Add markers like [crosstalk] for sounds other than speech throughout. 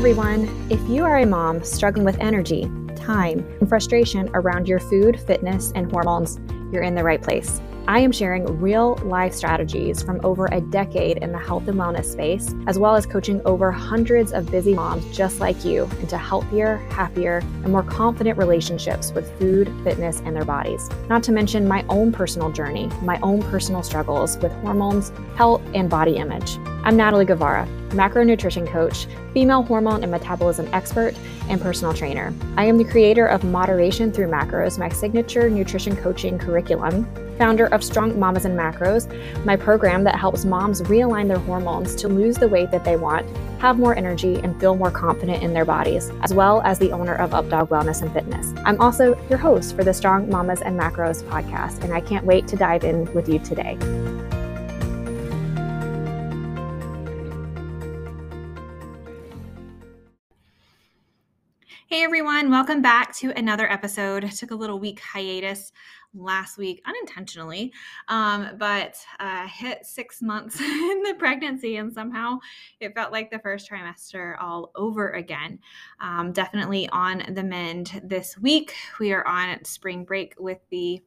everyone. If you are a mom struggling with energy, time, and frustration around your food, fitness, and hormones, you're in the right place. I am sharing real life strategies from over a decade in the health and wellness space, as well as coaching over hundreds of busy moms just like you into healthier, happier, and more confident relationships with food, fitness, and their bodies. Not to mention my own personal journey, my own personal struggles with hormones, health, and body image. I'm Natalie Guevara, macronutrition coach, female hormone and metabolism expert, and personal trainer. I am the creator of Moderation Through Macros, my signature nutrition coaching curriculum, founder of Strong Mamas and Macros, my program that helps moms realign their hormones to lose the weight that they want, have more energy, and feel more confident in their bodies, as well as the owner of Updog Wellness and Fitness. I'm also your host for the Strong Mamas and Macros podcast, and I can't wait to dive in with you today. Hey everyone, welcome back to another episode. I took a little week hiatus last week unintentionally, um, but uh, hit six months [laughs] in the pregnancy, and somehow it felt like the first trimester all over again. Um, definitely on the mend this week. We are on spring break with the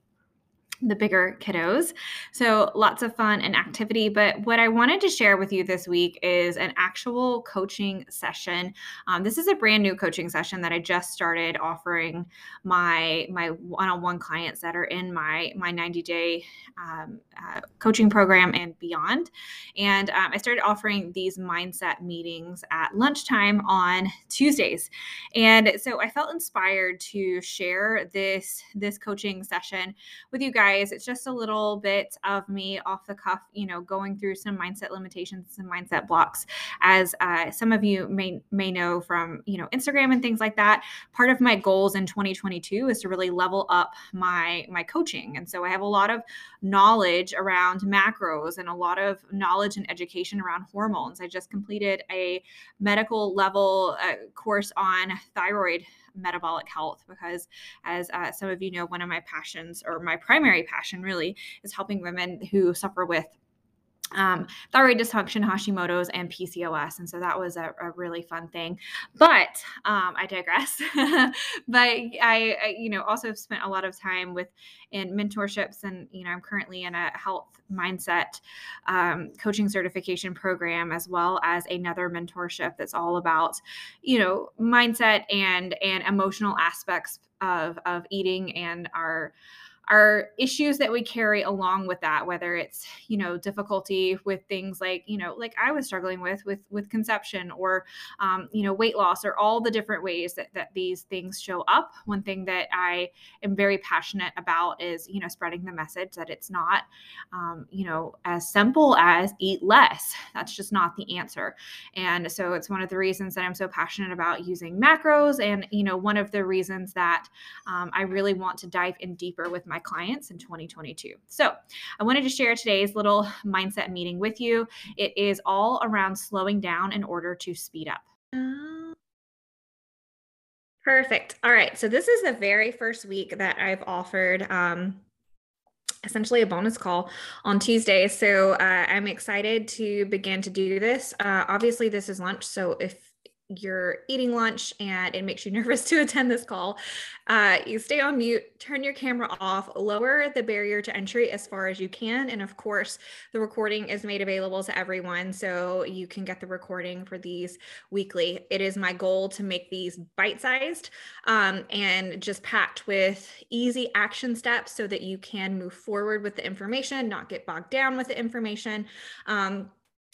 the bigger kiddos. So lots of fun and activity. But what I wanted to share with you this week is an actual coaching session. Um, this is a brand new coaching session that I just started offering my my one-on-one clients that are in my my 90 day um, uh, coaching program and beyond. And um, I started offering these mindset meetings at lunchtime on Tuesdays. And so I felt inspired to share this this coaching session with you guys guys. It's just a little bit of me off the cuff, you know, going through some mindset limitations, some mindset blocks. As uh, some of you may may know from you know Instagram and things like that. Part of my goals in 2022 is to really level up my my coaching, and so I have a lot of knowledge around macros and a lot of knowledge and education around hormones. I just completed a medical level uh, course on thyroid metabolic health because as uh, some of you know one of my passions or my primary passion really is helping women who suffer with um, thyroid dysfunction, Hashimoto's, and PCOS. And so that was a, a really fun thing. But um, I digress. [laughs] but I, I, you know, also spent a lot of time with in mentorships, and you know, I'm currently in a health mindset um, coaching certification program, as well as another mentorship that's all about, you know, mindset and and emotional aspects of of eating and our are issues that we carry along with that whether it's you know difficulty with things like you know like i was struggling with with with conception or um, you know weight loss or all the different ways that, that these things show up. One thing that i am very passionate about is you know spreading the message that it's not um, you know as simple as eat less. That's just not the answer. And so it's one of the reasons that i'm so passionate about using macros and you know one of the reasons that um, i really want to dive in deeper with my clients in 2022. So, I wanted to share today's little mindset meeting with you. It is all around slowing down in order to speed up. Perfect. All right. So, this is the very first week that I've offered. Um, essentially a bonus call on Tuesday. So uh, I'm excited to begin to do this. Uh, obviously, this is lunch. So if you're eating lunch and it makes you [laughs] nervous to attend this call, uh, you stay on mute, turn your camera off, lower the barrier to entry as far as you can. And of course, the recording is made available to everyone. So you can get the recording for these weekly. It is my goal to make these bite sized um, and just packed with easy action steps so that you can move forward with the information, not get bogged down with the information. Um,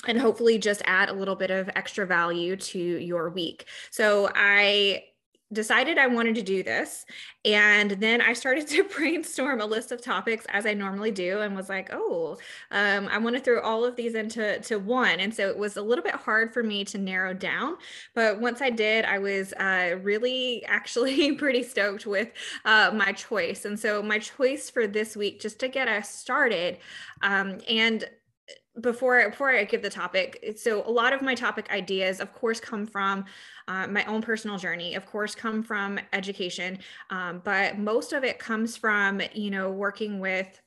and hopefully just add a little bit of extra value to your week. So I decided I wanted to do this. And then I started [laughs] to brainstorm a list of topics as I normally do and was like, oh, um, I want to throw all of these into to one. And so it was a little bit hard for me to narrow down. But once I did, I was uh, really [laughs] actually pretty stoked with uh, my choice. And so my choice for this week, just to get us started, um, and before before I give the topic, so a lot of my topic ideas, of course, come from uh, my own personal journey. Of course, come from education, um, but most of it comes from you know working with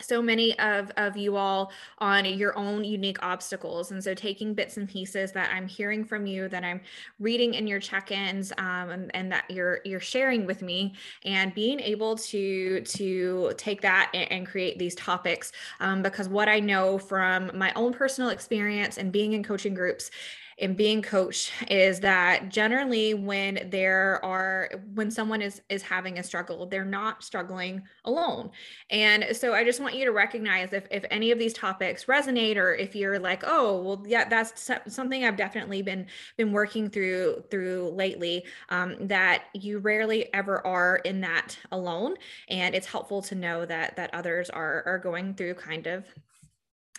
so many of, of you all on your own unique obstacles. And so taking bits and pieces that I'm hearing from you, that I'm reading in your check-ins um, and, and, that you're you're sharing with me and being able to to take that and, and create these topics. Um, because what I know from my own personal experience and being in coaching groups in being coached is that generally when there are when someone is is having a struggle they're not struggling alone. And so i just want you to recognize if if any of these topics resonate or if you're like oh well yeah that's something i've definitely been been working through through lately um, that you rarely ever are in that alone. And it's helpful to know that that others are are going through kind of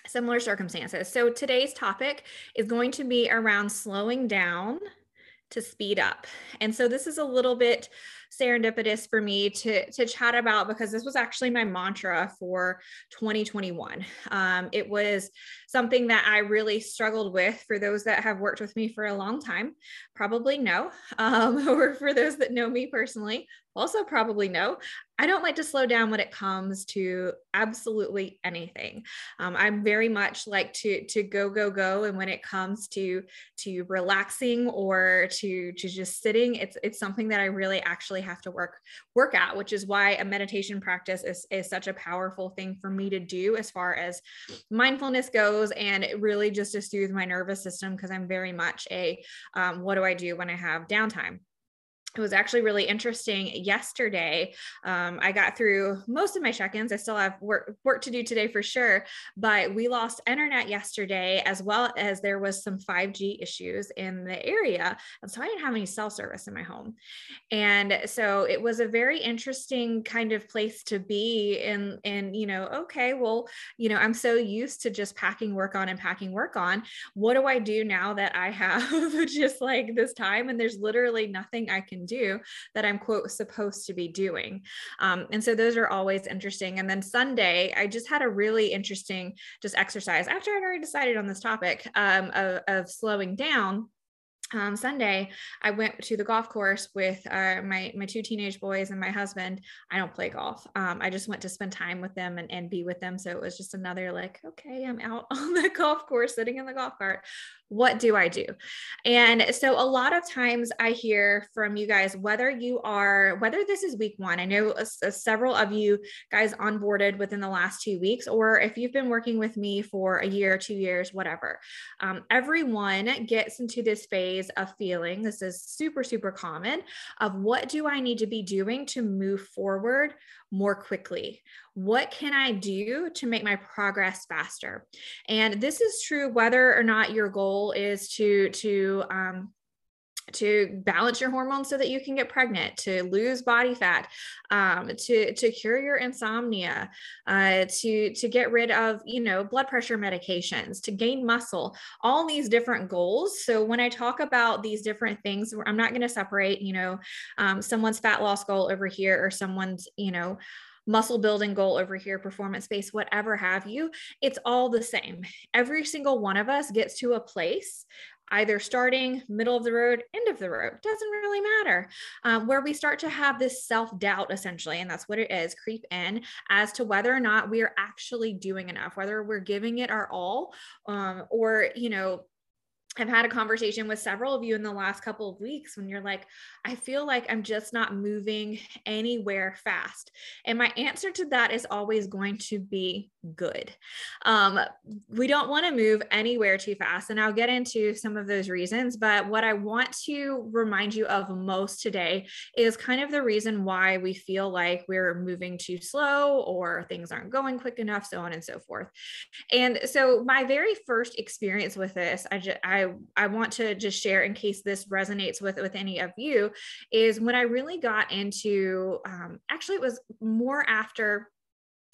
similar circumstances. So today's topic is going to be around slowing down to speed up. And so this is a little bit serendipitous for me to to chat about because this was actually my mantra for 2021. Um, it was something that I really struggled with. For those that have worked with me for a long time, probably know, um, [laughs] or for those that know me personally, also probably know. I don't like to slow down when it comes to absolutely anything. Um, I'm very much like to to go go go, and when it comes to to relaxing or to to just sitting, it's it's something that I really actually have to work work at, which is why a meditation practice is is such a powerful thing for me to do as far as mindfulness goes, and really just to soothe my nervous system because I'm very much a um, what do I do when I have downtime it was actually really interesting yesterday. Um, i got through most of my check-ins. I still have work, work to do today for sure but we lost internet yesterday as well as there was some 5g issues in the area. And so i didn't have any cell service in my home. And so it was a very interesting kind of place to be in and you know okay well you know i'm so used to just packing work on and packing work on. What do i do now that i [laughs] have just like this time and there's literally nothing i can do that I'm quote supposed to be doing. Um, and so those are always interesting. And then Sunday, I just had a really interesting just exercise after I'd already decided on this topic um, of, of slowing down um, Sunday, I went to the golf course with uh, my my two teenage boys and my husband. I don't play golf. Um, I just went to spend time with them and, and be with them. So it was just another like, okay, I'm out [laughs] on the golf course, sitting in the golf cart. What do I do? And so a lot of times I hear from you guys whether you are whether this is week one. I know several of you guys onboarded within the last two weeks, or if you've been working with me for a year, two years, whatever. Um, everyone gets into this phase phase of feeling, this is super, super common, of what do I need to be doing to move forward more quickly? What can I do to make my progress faster? And this is true whether or not your goal is to, to, um, to balance your hormones so that you can get pregnant, to lose body fat, um, to to cure your insomnia, uh, to to get rid of you know blood pressure medications, to gain muscle, all these different goals. So when I talk about these different things, I'm not going to separate you know um, someone's fat loss goal over here or someone's you know muscle building goal over here, performance based, whatever have you, it's all the same. Every single one of us gets to a place either starting, middle of the road, end of the road, doesn't really matter. Um, where we start to have this self doubt, essentially, and that's what it is creep in as to whether or not we are actually doing enough, whether we're giving it our all, um, or, you know, I've had a conversation with several of you in the last couple of weeks when you're like, I feel like I'm just not moving anywhere fast. And my answer to that is always going to be good. Um, we don't want to move anywhere too fast. And I'll get into some of those reasons. But what I want to remind you of most today is kind of the reason why we feel like we're moving too slow or things aren't going quick enough, so on and so forth. And so, my very first experience with this, I just, I I want to just share in case this resonates with with any of you is when I really got into um, actually it was more after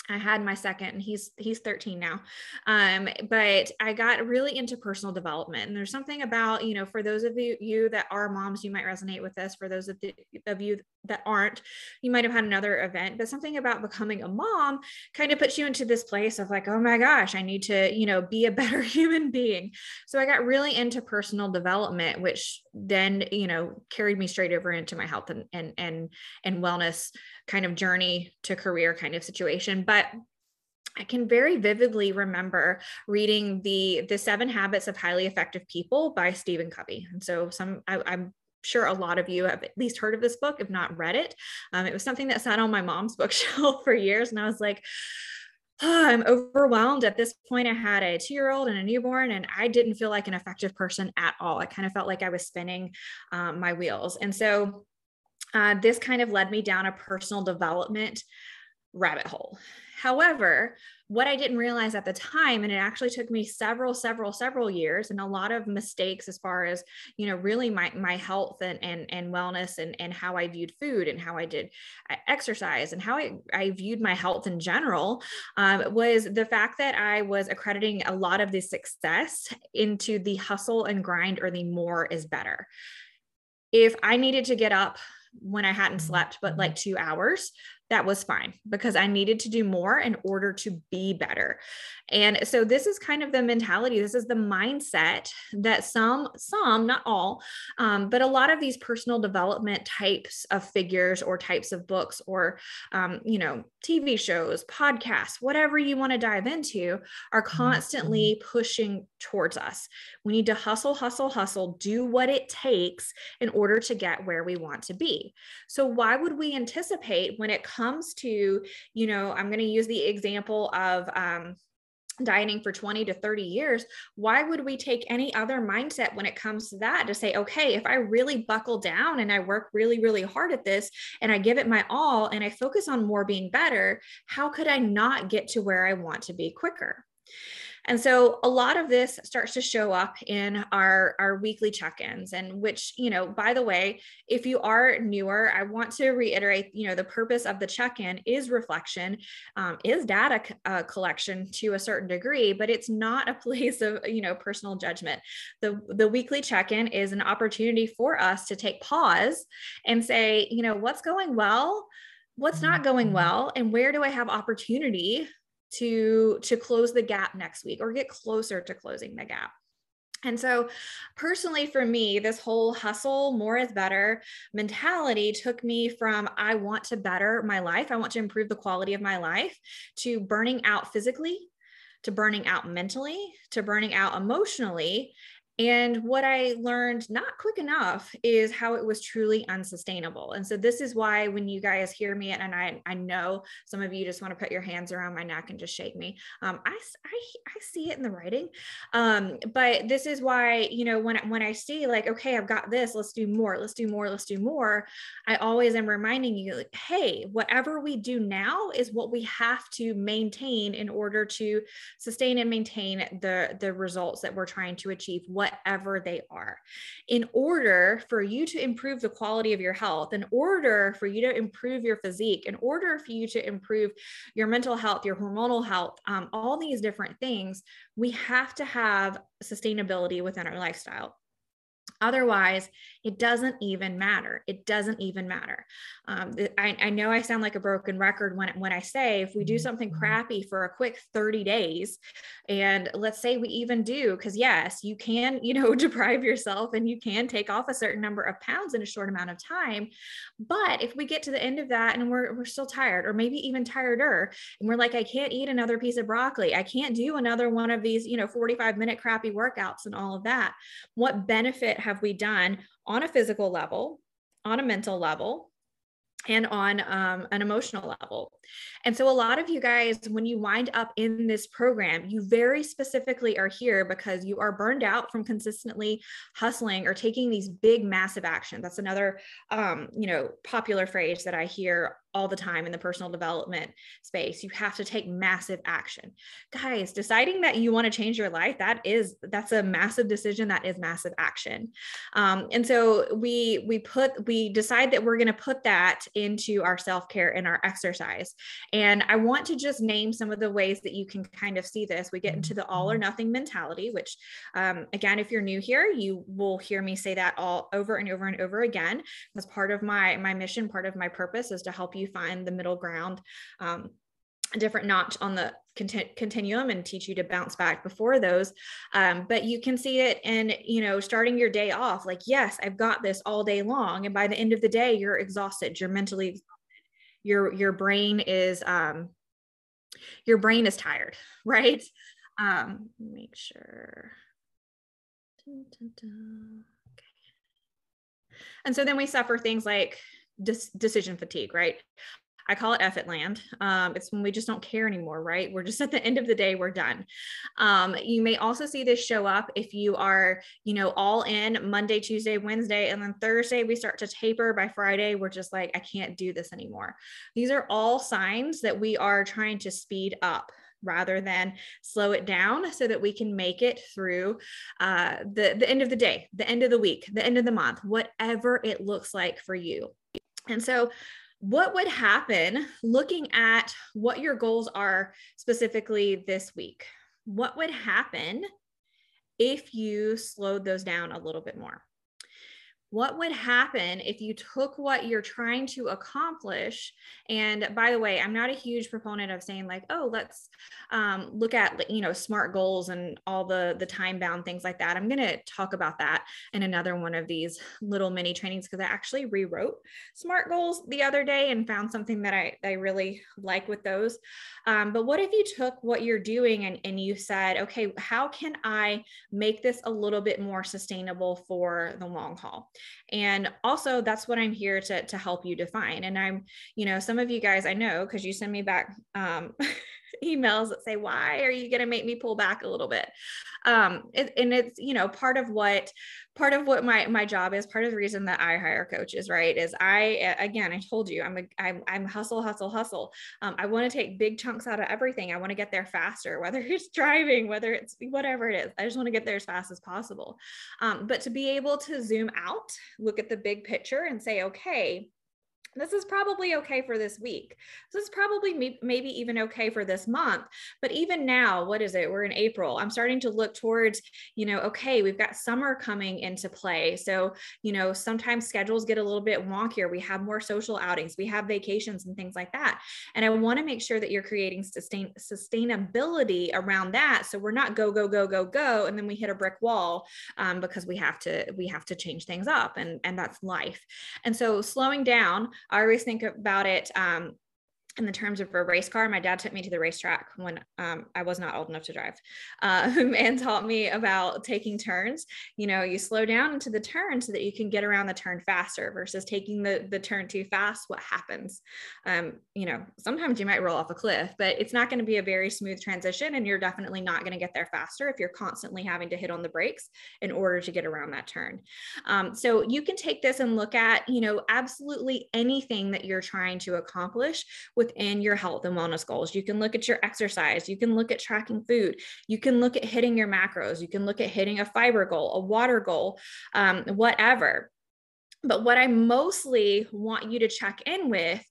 I had my second and he's he's 13 now. Um, but I got really into personal development. And there's something about, you know, for those of you, you that are moms, you might resonate with this. For those of, the, of you that aren't, you might have had another event, but something about becoming a mom kind of puts you into this place of like, oh my gosh, I need to, you know, be a [laughs] better human being. So I got really into personal development, which then, you know, carried me straight over into my health and and and, and wellness kind of journey to career kind of situation. But I can very vividly remember reading the the Seven Habits of Highly Effective People by Stephen Covey. And so some I, am sure a lot of you have at least heard of this book, if not read it. Um, it was something that sat on my mom's [laughs] bookshelf for years, and I was like. Oh, I'm overwhelmed. At this point, I had a two year old and a newborn, and I didn't feel like an effective person at all. I kind of felt like I was spinning um, my wheels. And so uh, this kind of led me down a personal development rabbit hole. However, what I didn't realize at the time, and it actually took me several, several, several years and a lot of mistakes as far as, you know, really my, my health and, and, and wellness and, and how I viewed food and how I did uh, exercise and how I, I viewed my health in general um, was the fact that I was accrediting a lot of the success into the hustle and grind or the more is better. If I needed to get up when I hadn't slept, but like two hours, that was fine because I needed to do more in order to be better. And so this is kind of the mentality, this is the mindset that some, some, not all, um, but a lot of these personal development types of figures or types of books or, um, you know, TV shows, podcasts, whatever you want to dive into are mm-hmm. constantly pushing towards us. We need to hustle, hustle, hustle, do what it takes in order to get where we want to be. So why would we anticipate when it comes comes to, you know, I'm going to use the example of, um, dieting for 20 to 30 years why would we take any other mindset when it comes to that to say okay if i really buckle down and i work really really hard at this and i give it my all and i focus on more being better how could i not get to where i want to be quicker and so a lot of this starts to show up in our, our weekly check-ins and which, you know, by the way, if you are newer, I want to reiterate, you know, the purpose of the check-in is reflection, um, is data uh, collection to a certain degree, but it's not a [laughs] place of, you know, personal judgment. The, the weekly check-in is an opportunity for us to take pause and say, you know, what's going well? what's not going mm-hmm. well and where do i have opportunity to to close the gap next week or get closer to closing the gap. And so, personally, for me, this whole hustle, more is better mentality took me from I want to better my life, I want to improve the quality of my life, to burning out physically, to burning out mentally, to burning out emotionally, and what I learned not quick enough is how it was truly unsustainable. And so this is why when you guys hear me, and I, I know some of you just want to put your hands around my neck and just shake me. Um, I, I, I see it in the writing. Um, but this is why, you know, when, when I see like, okay, I've got this, let's do more, let's do more, let's do more. I always am reminding you, like, hey, whatever we do now is what we have to maintain in order to sustain and maintain the, the results that we're trying to achieve whatever they are. In order for you to improve the quality of your health, in order for you to improve your physique, in order for you to improve your mental health, your hormonal health, um, all these different things, we have to have sustainability within our lifestyle. Otherwise, it doesn't even matter. It doesn't even matter. Um, I, I, know I sound like a broken record when, when I say if we do something mm-hmm. crappy for a quick 30 days, and let's say we even do, because yes, you can, you know, [laughs] deprive yourself and you can take off a certain number of pounds in a short amount of time. But if we get to the end of that and we're, we're still tired, or maybe even tireder, and we're like, I can't eat another piece of broccoli, I can't do another one of these, you know, 45 minute crappy workouts and all of that, what benefit have we done on a physical level, on a mental level, and on um, an emotional level. And so, a lot of you guys, when you wind up in this program, you very specifically are here because you are burned out from consistently hustling or taking these big, massive actions. That's another, um, you know, popular phrase that I hear all the time in the personal development space. You have to take massive action. Guys deciding that you want to change your life that is that's a massive decision that is massive action. Um, and so we we put we decide that we're going to put that into our self-care and our exercise. And i want to just name some of the ways that you can kind of see this. We get into the all or nothing mentality which um, again if you're new here you will hear me say that all over and over and over again. As part of my my mission part of my purpose is to help you you find the middle ground um, a different notch on the continuum and teach you to bounce back before those um, but you can see it in you know starting your day off like yes i've got this all day long and by the end of the day you're exhausted you're mentally exhausted. your your brain is um, your brain is tired, [laughs] right? Um, make sure. Dun, dun, dun. Okay. And so then we suffer things like decision fatigue, right? I call it effort land. Um, it's when we just don't care anymore, right? We're just at the end of the day, we're done. Um, you may also see this show up if you are, you know, all in Monday, Tuesday, Wednesday, and then Thursday we start to taper. By Friday, we're just like, I can't do this anymore. These are all signs that we are trying to speed up rather than slow it down so that we can make it through uh, the, the end of the day, the end of the week, the end of the month, whatever it looks like for you. And so what would happen looking at what your goals are specifically this week? What would happen if you slowed those down a little bit more? What would happen if you took what you're trying to accomplish? And by the way i'm not a huge proponent of saying like oh let's um, look at you know smart goals and all the the time bound things like that. I'm going to talk about that in another one of these little mini trainings because i actually rewrote smart goals the other day and found something that i, I really like with those. Um, but what if you took what you're doing and, and you said okay how can i make this a little bit more sustainable for the long haul and also that's what i'm here to, to help you define. And i'm you know some of you guys i know because you send me back um, [laughs] emails that say why are you going to make me pull back a little bit? Um, it, and it's you know part of what part of what my my job is part of the reason that i hire coaches right is i again i told you i'm a i'm, I'm hustle hustle hustle. Um, i want to take big chunks out of everything. I want to get there faster whether [laughs] it's driving whether it's whatever it is. I just want to get there as fast as possible. Um, but to be able to zoom out look at the big picture and say okay this is probably okay for this week. This is probably maybe even okay for this month. But even now, what is it? We're in April. I'm starting to look towards, you know, okay, we've got summer coming into play. So, you know, sometimes schedules get a little bit wonkier. We have more social outings, we have vacations and things like that. And I want to make sure that you're creating sustain sustainability around that. So we're not go, go, go, go, go. And then we hit a brick wall um, because we have to, we have to change things up and, and that's life. And so slowing down, I always think about it um, in the terms of a race car, my dad took me to the racetrack when um, I was not old enough to drive um, [laughs] and taught me about taking turns. You know, you slow down into the turn so that you can get around the turn faster versus taking the, the turn too fast. What happens? Um, you know, sometimes you might roll off a cliff, but it's not going to be a very smooth transition. And you're definitely not going to get there faster if you're constantly having to hit on the brakes in order to get around that turn. Um, so you can take this and look at, you know, absolutely anything that you're trying to accomplish within your health and wellness goals. You can look at your exercise, you can look at tracking food, you can look at hitting your macros, you can look at hitting a fiber goal, a water goal, um, whatever. But what I mostly want you to check in with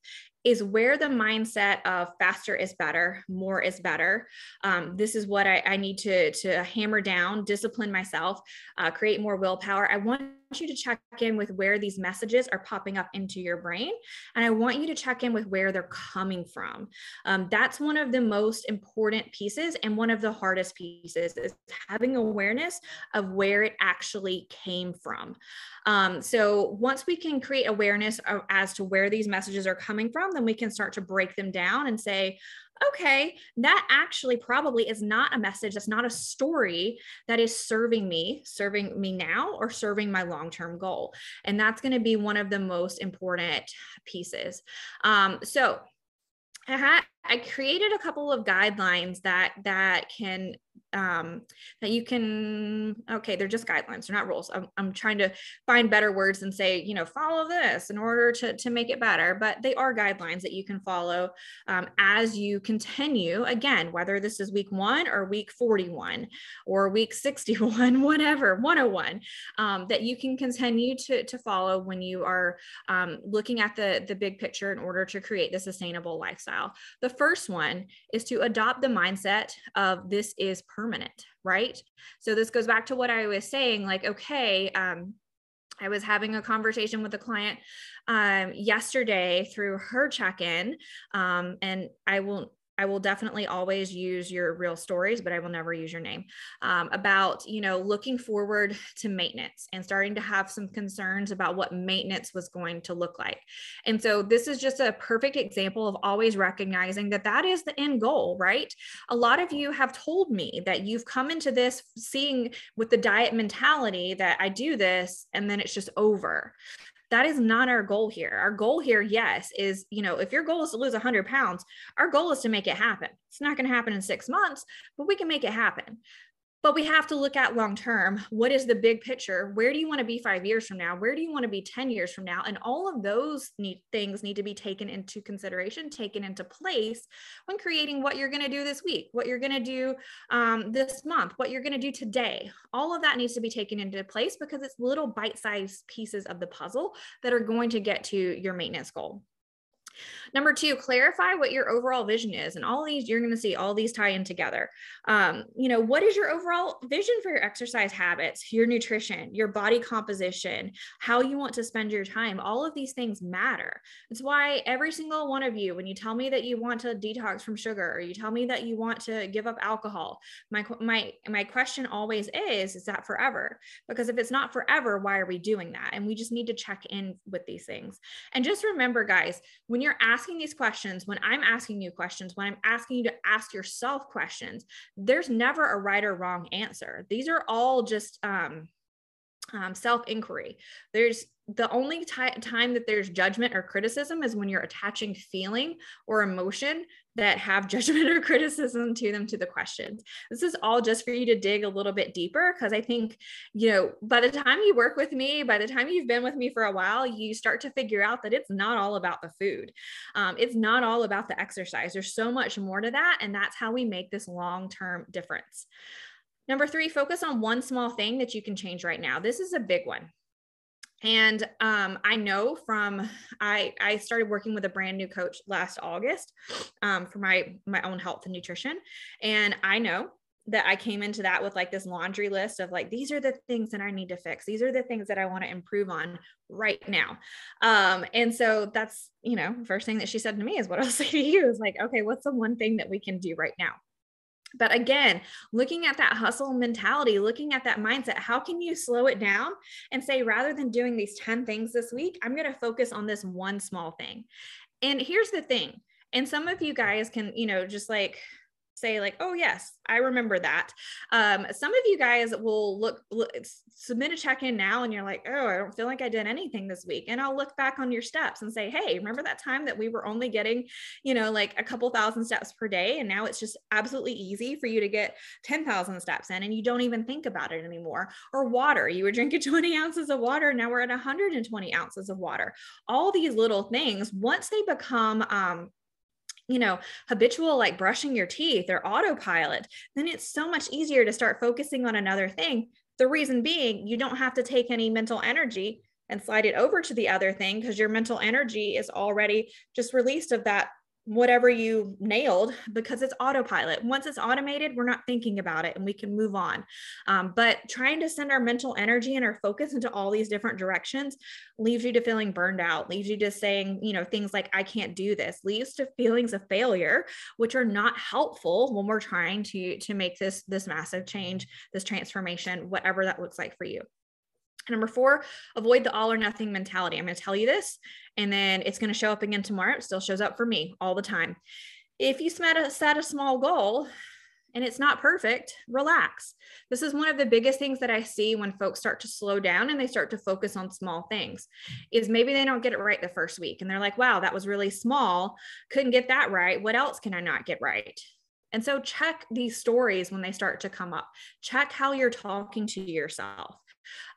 is where the mindset of faster is better, more is better. Um, this is what I, I, need to, to hammer down, discipline myself, uh, create more willpower. I want you to check in with where these messages are popping up into your brain. And I want you to check in with where they're coming from. Um, that's one of the most important pieces and one of the hardest pieces is having awareness of where it actually came from. Um, so once we can create awareness of, as to where these messages are coming from, then we can start to break them down and say, okay, that actually probably is not a message, that's not a story that is serving me, serving me now, or serving my long term goal. And that's going to be one of the most important pieces. Um, so, I had I created a couple of guidelines that that can um, that you can okay they're just guidelines they're not rules. I'm, I'm trying to find better words and say you know follow this in order to, to make it better but they are guidelines that you can follow um, as you continue again whether this is week one or week 41 or week 61 [laughs] whatever 101 um, that you can continue to, to follow when you are um, looking at the the big picture in order to create the sustainable lifestyle. The first one is to adopt the mindset of this is permanent, right? So this goes back to what I was saying like, okay, um, I was having a conversation with a client um, yesterday through her check in, um, and I will I will definitely always use your real stories, but I will never use your name. Um, about you know looking forward to maintenance and starting to have some concerns about what maintenance was going to look like. And so this is just a perfect example of always recognizing that that is the end goal, right? A lot of you have told me that you've come into this seeing with the diet mentality that I do this and then it's just over that is not our goal here. Our goal here, yes, is, you know, if your goal is to lose 100 pounds, our goal is to make it happen. It's not going to happen in six months, but we can make it happen but we have to look at long term. What is the big picture? Where do you want to be five years from now? Where do you want to be 10 years from now? And all of those need, things need to be taken into consideration taken into place when creating what you're going to do this week what you're going to do um, this month what you're going to do today. All of that needs to be taken into place because it's little bite-sized pieces of the puzzle that are going to get to your maintenance goal Number two, clarify what your overall vision is. And all these, you're going to see all these tie in together. Um, you know, what is your overall vision for your exercise habits, your nutrition, your body composition, how you want to spend your time? All of these things matter. It's why every single one of you, when you tell me that you want to detox from sugar or you tell me that you want to give up alcohol, my, my, my question always is, is that forever? Because if it's not forever, why are we doing that? And we just need to check in with these things. And just remember, guys, when you're asking these questions, when I'm asking you questions, when I'm asking you to ask yourself questions, there's never a right or wrong answer. These are all just um, um, self inquiry. There's the only t- time that there's judgment or criticism is when you're attaching feeling or emotion that have [laughs] judgment or criticism to them to the questions. This is all just for you to dig a little bit deeper because I think, you know, by the time you work with me, by the time you've been with me for a while, you start to figure out that it's not all about the food. Um, it's not all about the exercise. There's so much more to that. And that's how we make this long term difference. Number three, focus on one small thing that you can change right now. This is a big one and um, i know from i i started working with a brand new coach last august um, for my my own health and nutrition. And i know that i came into that with like this laundry list of like these are the things that i need to fix. These are the things that i want to improve on right now. Um, and so that's you know first thing that she said to me is what [laughs] i'll say to you is like okay what's the one thing that we can do right now but again, looking at that hustle mentality, looking at that mindset, how can you slow it down and say, rather than doing these 10 things this week, I'm going to focus on this one small thing. And here's the thing. And some of you guys can, you know, just like say like oh yes i remember that. Um, some of you guys will look, look submit a check-in now and you're like oh i don't feel like i did anything this week. And i'll look back on your steps and say hey remember that time that we were only getting you know like a couple thousand steps per day and now it's just absolutely easy for you to get 10,000 steps in and you don't even think about it anymore? Or water you were drinking [laughs] 20 ounces of water now we're at 120 ounces of water. All these little things once they become um, you know, habitual like brushing your teeth or autopilot, then it's so much easier to start focusing on another thing. The reason being, you don't have to take any mental energy and slide it over to the other thing because your mental energy is already just released of that whatever you nailed because it's autopilot. Once it's automated, we're not thinking about it and we can move on. Um, but trying to send our mental energy and our focus into all these different directions leaves you to feeling burned out, leaves you to saying, you know, things like, I can't do this, leads to feelings of failure, which are not helpful when we're trying to, to make this, this massive change, this transformation, whatever that looks like for you. Number four, avoid the all or nothing mentality. I'm going to tell you this, and then it's going to show up again tomorrow. It still shows up for me all the time. If you set a, set a small goal and it's not perfect, relax. This is one of the biggest things that I see when folks start to slow down and they start to focus on small things is maybe they don't get it right the first week and they're like, wow, that was really small. Couldn't get that right. What else can I not get right? And so check these stories when they start to come up. Check how you're talking to yourself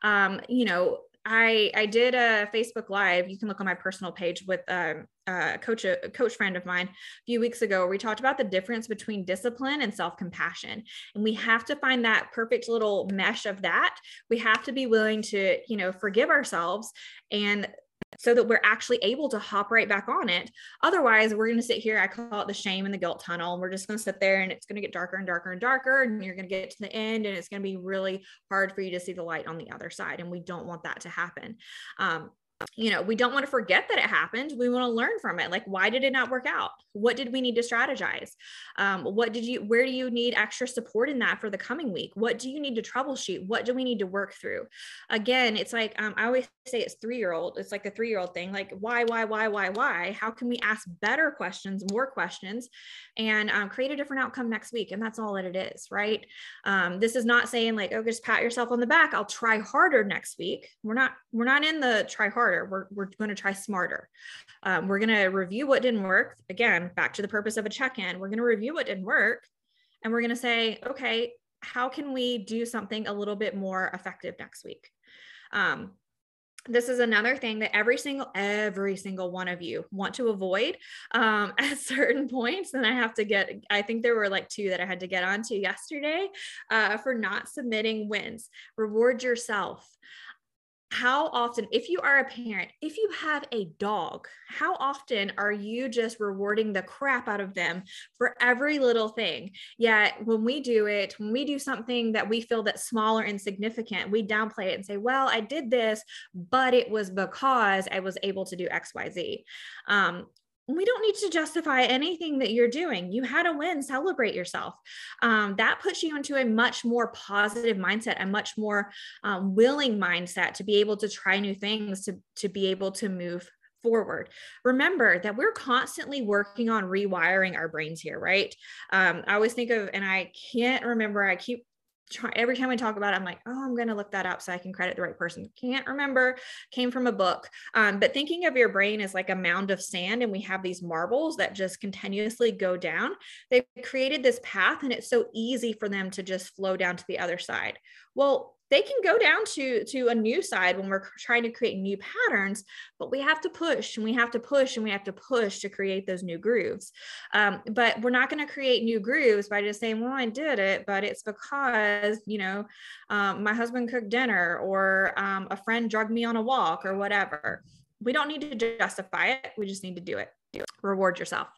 um, you know, I I did a Facebook Live. You can look on my personal page with um, a coach a coach friend of mine a few weeks ago. We talked about the difference between discipline and self compassion, and we have to find that perfect little mesh of that. We have to be willing to you know forgive ourselves and so that we're actually able to hop right back on it. Otherwise, we're going to sit here. I call it the shame and the guilt tunnel. And we're just going to sit there and it's going to get darker and darker and darker. And you're going to get to the end and it's going to be really hard for you to see the light on the other side. And we don't want that to happen. Um, you know, we don't want to forget that it happened. We want to learn from it. Like, why did it not work out? What did we need to strategize? Um, what did you, where do you need extra support in that for the coming week? What do you need to troubleshoot? What do we need to work through? Again, it's like, um, I always say it's three year old. It's like the three year old thing. Like, why, why, why, why, why? How can we ask better questions, more questions, and um, create a different outcome next week? And that's all that it is, right? Um, this is not saying like, oh, just pat yourself on the back. I'll try harder next week. We're not, we're not in the try harder harder. We're, we're going to try smarter. Um, we're going to review what didn't work. Again, back to the purpose of a check in. We're going to review what didn't work. And we're going to say, okay, how can we do something a little bit more effective next week? Um, this is another thing that every single every single one of you want to avoid um, [laughs] at certain points and i have to get i think there were like two that i had to get onto yesterday uh, for not submitting wins reward yourself how often, if you are a parent, if you have a dog, how often are you just rewarding the crap out of them for every little thing? Yet when we do it, when we do something that we feel that's small or insignificant, we downplay it and say, well, I did this, but it was because I was able to do X, Y, Z. Um, we don't need to justify anything that you're doing. You had a win, celebrate yourself. Um, that puts you into a much more positive mindset, a much more um, willing mindset to be able to try new things, to, to be able to move forward. Remember that we're constantly working on rewiring our brains here, right? Um, I always think of, and I can't remember, I keep try, every time we talk about it, I'm like, oh, I'm going to look that up so I can credit the right person. Can't remember, came from a book. Um, but thinking of your brain as like a mound of sand, and we have these marbles that just continuously go down. They've created this path, and it's so easy for them to just flow down to the other side. Well, they can go down to to a new side when we're trying to create new patterns but we have to push and we have to push and we have to push to create those new grooves. Um, but we're not going to create new grooves by just saying well i did it but it's because you know um, my husband cooked dinner or um, a friend drugged me on a walk or whatever. We don't need to justify it we just need to do it reward yourself.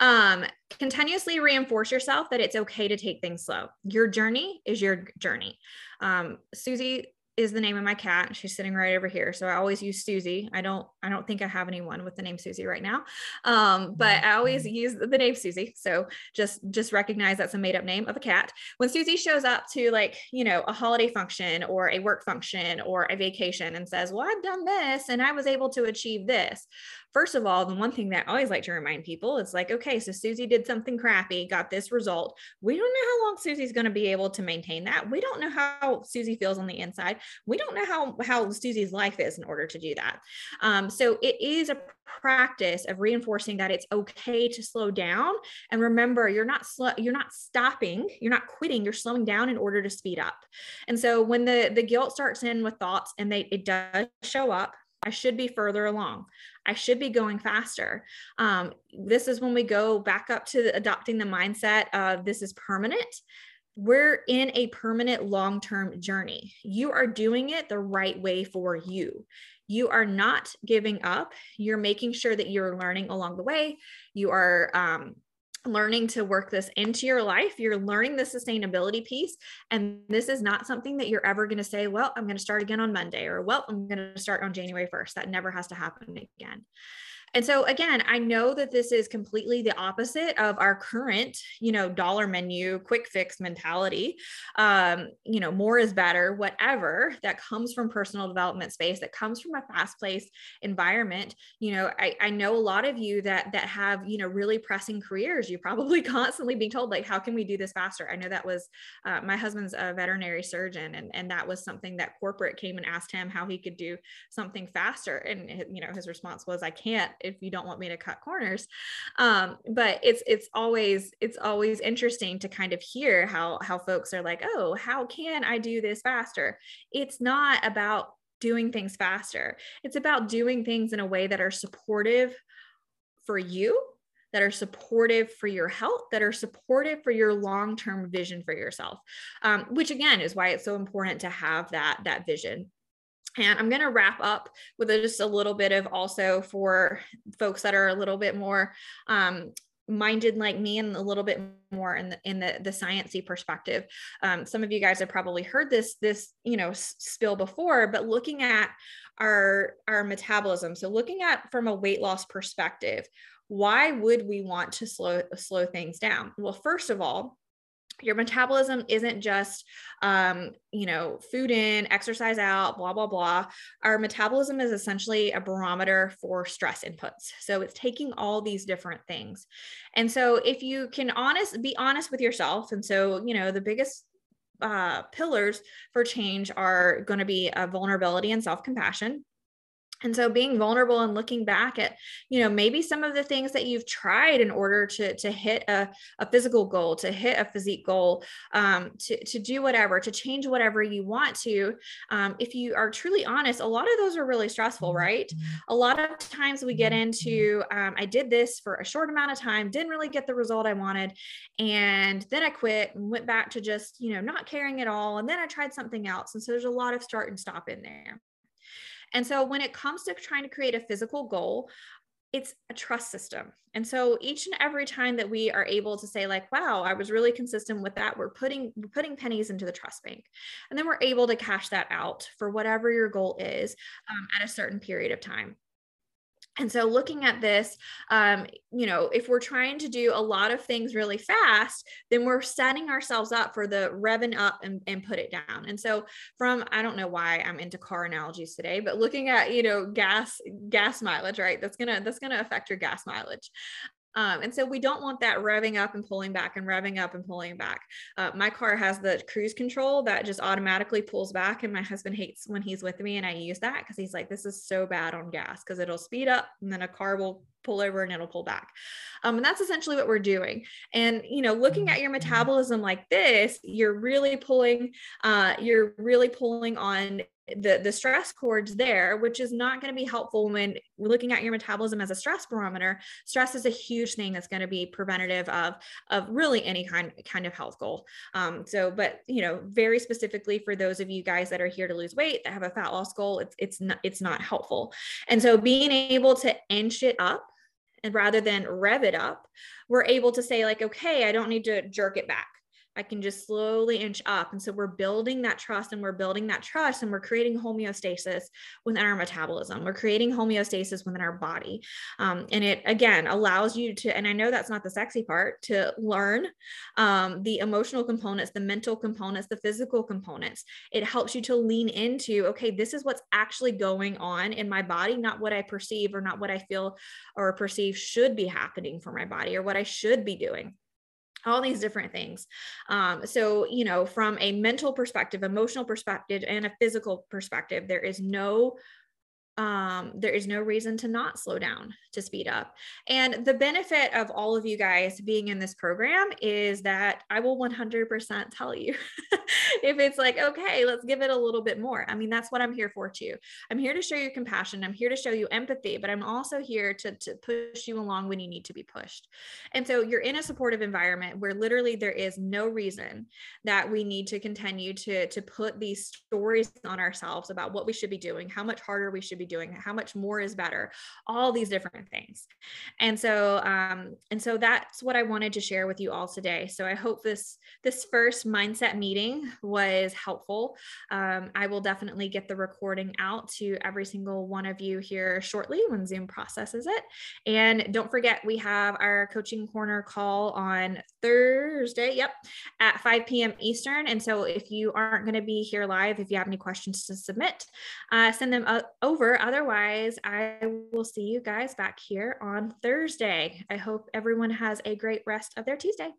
Um, continuously reinforce yourself that it's okay to take things slow. Your journey is your journey. Um, Susie is the name of my cat. She's sitting right over here. So I always use Susie. I don't, I don't think I have anyone with the name Susie right now. Um, but I always mm-hmm. use the name Susie. So just, just recognize that's a made up name of a cat. When Susie shows up to like, you know, a holiday function or a work function or a vacation and says, well, I've done this and I was able to achieve this. First of all, the one thing that I always like to remind people is like, okay, so Susie did something crappy, got this result. We don't know how long Susie's going to be able to maintain that. We don't know how Susie feels on the inside. We don't know how, how Susie's life is in order to do that. Um, so it is a practice of reinforcing that it's okay to slow down. And remember, you're not you're not stopping, you're not quitting, you're slowing down in order to speed up. And so when the the guilt starts in with thoughts and they it does show up, I should be further along. I should be going faster. Um, this is when we go back up to adopting the mindset of this is permanent. We're in a permanent long term journey. You are doing it the right way for you. You are not giving up. You're making sure that you're learning along the way. You are um, learning to work this into your life. You're learning the sustainability piece. And this is not something that you're ever going to say, well, I'm going to start again on Monday or, well, I'm going to start on January 1st. That never has to happen again. And so again, I know that this is completely the opposite of our current, you know, dollar menu, quick fix mentality. Um, you know, more is better, whatever that comes from personal development space, that comes from a fast-paced environment. You know, I, I know a lot of you that that have, you know, really pressing careers. You probably [laughs] constantly being told, like, how can we do this faster? I know that was uh, my husband's a veterinary surgeon, and, and that was something that corporate came and asked him how he could do something faster. And you know, his response was, I can't if you don't want me to cut corners um, but it's it's always it's always interesting to kind of hear how how folks are like oh how can i do this faster it's not about doing things faster it's about doing things in a way that are supportive for you that are supportive for your health, that are supportive for your long-term vision for yourself. Um, which again is why it's so important to have that that vision. And I'm going to wrap up with just a little bit of also for folks that are a little bit more um, minded like me and a little bit more in the in the the sciency perspective. Um, some of you guys have probably heard this this you know spill before but looking at our our metabolism. So looking at from a weight loss perspective why would we want to slow slow things down? Well first of all your metabolism isn't just um, you know food in exercise out blah blah blah. Our metabolism is essentially a barometer for stress inputs. So it's taking all these different things. And so if you can honest be honest with yourself and so you know the biggest uh, pillars for change are going to be a vulnerability and self-compassion and so being vulnerable and looking back at you know maybe some of the things that you've tried in order to to hit a, a physical goal to hit a physique goal um, to, to do whatever to change whatever you want to um, if you are truly honest a lot of those are really stressful right? A lot of times we get into um, i did this for a short amount of time didn't really get the result i wanted and then i quit and went back to just you know not caring at all and then i tried something else and so there's a lot of start and stop in there and so when it comes to trying to create a physical goal, it's a trust system. And so each and every time that we are able to say like, wow, I was really consistent with that, we're putting we're putting pennies into the trust bank. And then we're able to cash that out for whatever your goal is um, at a certain period of time. And so, looking at this, um, you know, if we're trying to do a lot of things really fast, then we're setting ourselves up for the revving up and, and put it down. And so, from I don't know why I'm into car analogies today, but looking at you know gas gas mileage, right? That's gonna that's gonna affect your gas mileage. Um, and so we don't want that revving up and pulling back and revving up and pulling back. Uh, my car has the cruise control that just automatically pulls back. And my husband hates when he's with me and I use that because he's like, this is so bad on gas because it'll speed up and then a car will pull over and it'll pull back. Um, and that's essentially what we're doing. And, you know, looking at your metabolism like this, you're really pulling, uh, you're really pulling on the the stress cords there which is not going to be helpful when looking at your metabolism as a stress barometer. Stress is a huge thing that's going to be preventative of of really any kind kind of health goal. Um, so but you know very specifically for those of you guys that are here to lose weight that have a fat loss goal it's it's not it's not helpful. And so being able to inch it up and rather than rev it up we're able to say like okay i don't need to jerk it back I can just slowly inch up. And so we're building that trust and we're building that trust and we're creating homeostasis within our metabolism. We're creating homeostasis within our body. Um, and it, again, allows you to, and I know that's not the sexy part, to learn um, the emotional components, the mental components, the physical components. It helps you to lean into, okay, this is what's actually going on in my body, not what I perceive or not what I feel or perceive should be happening for my body or what I should be doing all these different things. Um, so, you know, from a mental perspective, emotional perspective, and a physical perspective, there is no um, there is no reason to not slow down to speed up. And the benefit of all of you guys being in this program is that I will 100% tell you [laughs] if it's like, okay, let's give it a little bit more. I mean, that's what I'm here for too. I'm here to show you compassion. I'm here to show you empathy, but I'm also here to, to push you along when you need to be pushed. And so you're in a supportive environment where literally there is no reason that we need to continue to, to put these stories on ourselves about what we should be doing, how much harder we should be doing how much more is better all these different things. And so um and so that's what i wanted to share with you all today. So i hope this this first mindset meeting was helpful. Um, i will definitely get the recording out to every single one of you here shortly when zoom processes it. And don't forget we have our coaching corner call on thursday yep at 5 p.m eastern. And so if you aren't going to be here live if you have any questions to submit uh, send them uh, otherwise, I will see you guys back here on Thursday. I hope everyone has a great rest of their Tuesday.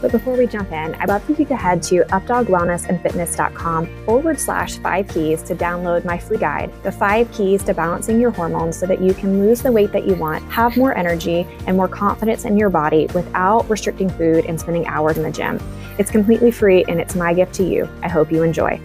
But before we jump in, I'd love for you to head to updogwellnessandfitness.com forward slash five keys to download my free guide, The Five Keys to Balancing Your Hormones so that you can lose the weight that you want, have more energy, and more confidence in your body without restricting food and spending hours in the gym. It's completely free and it's my gift to you. I hope you enjoy.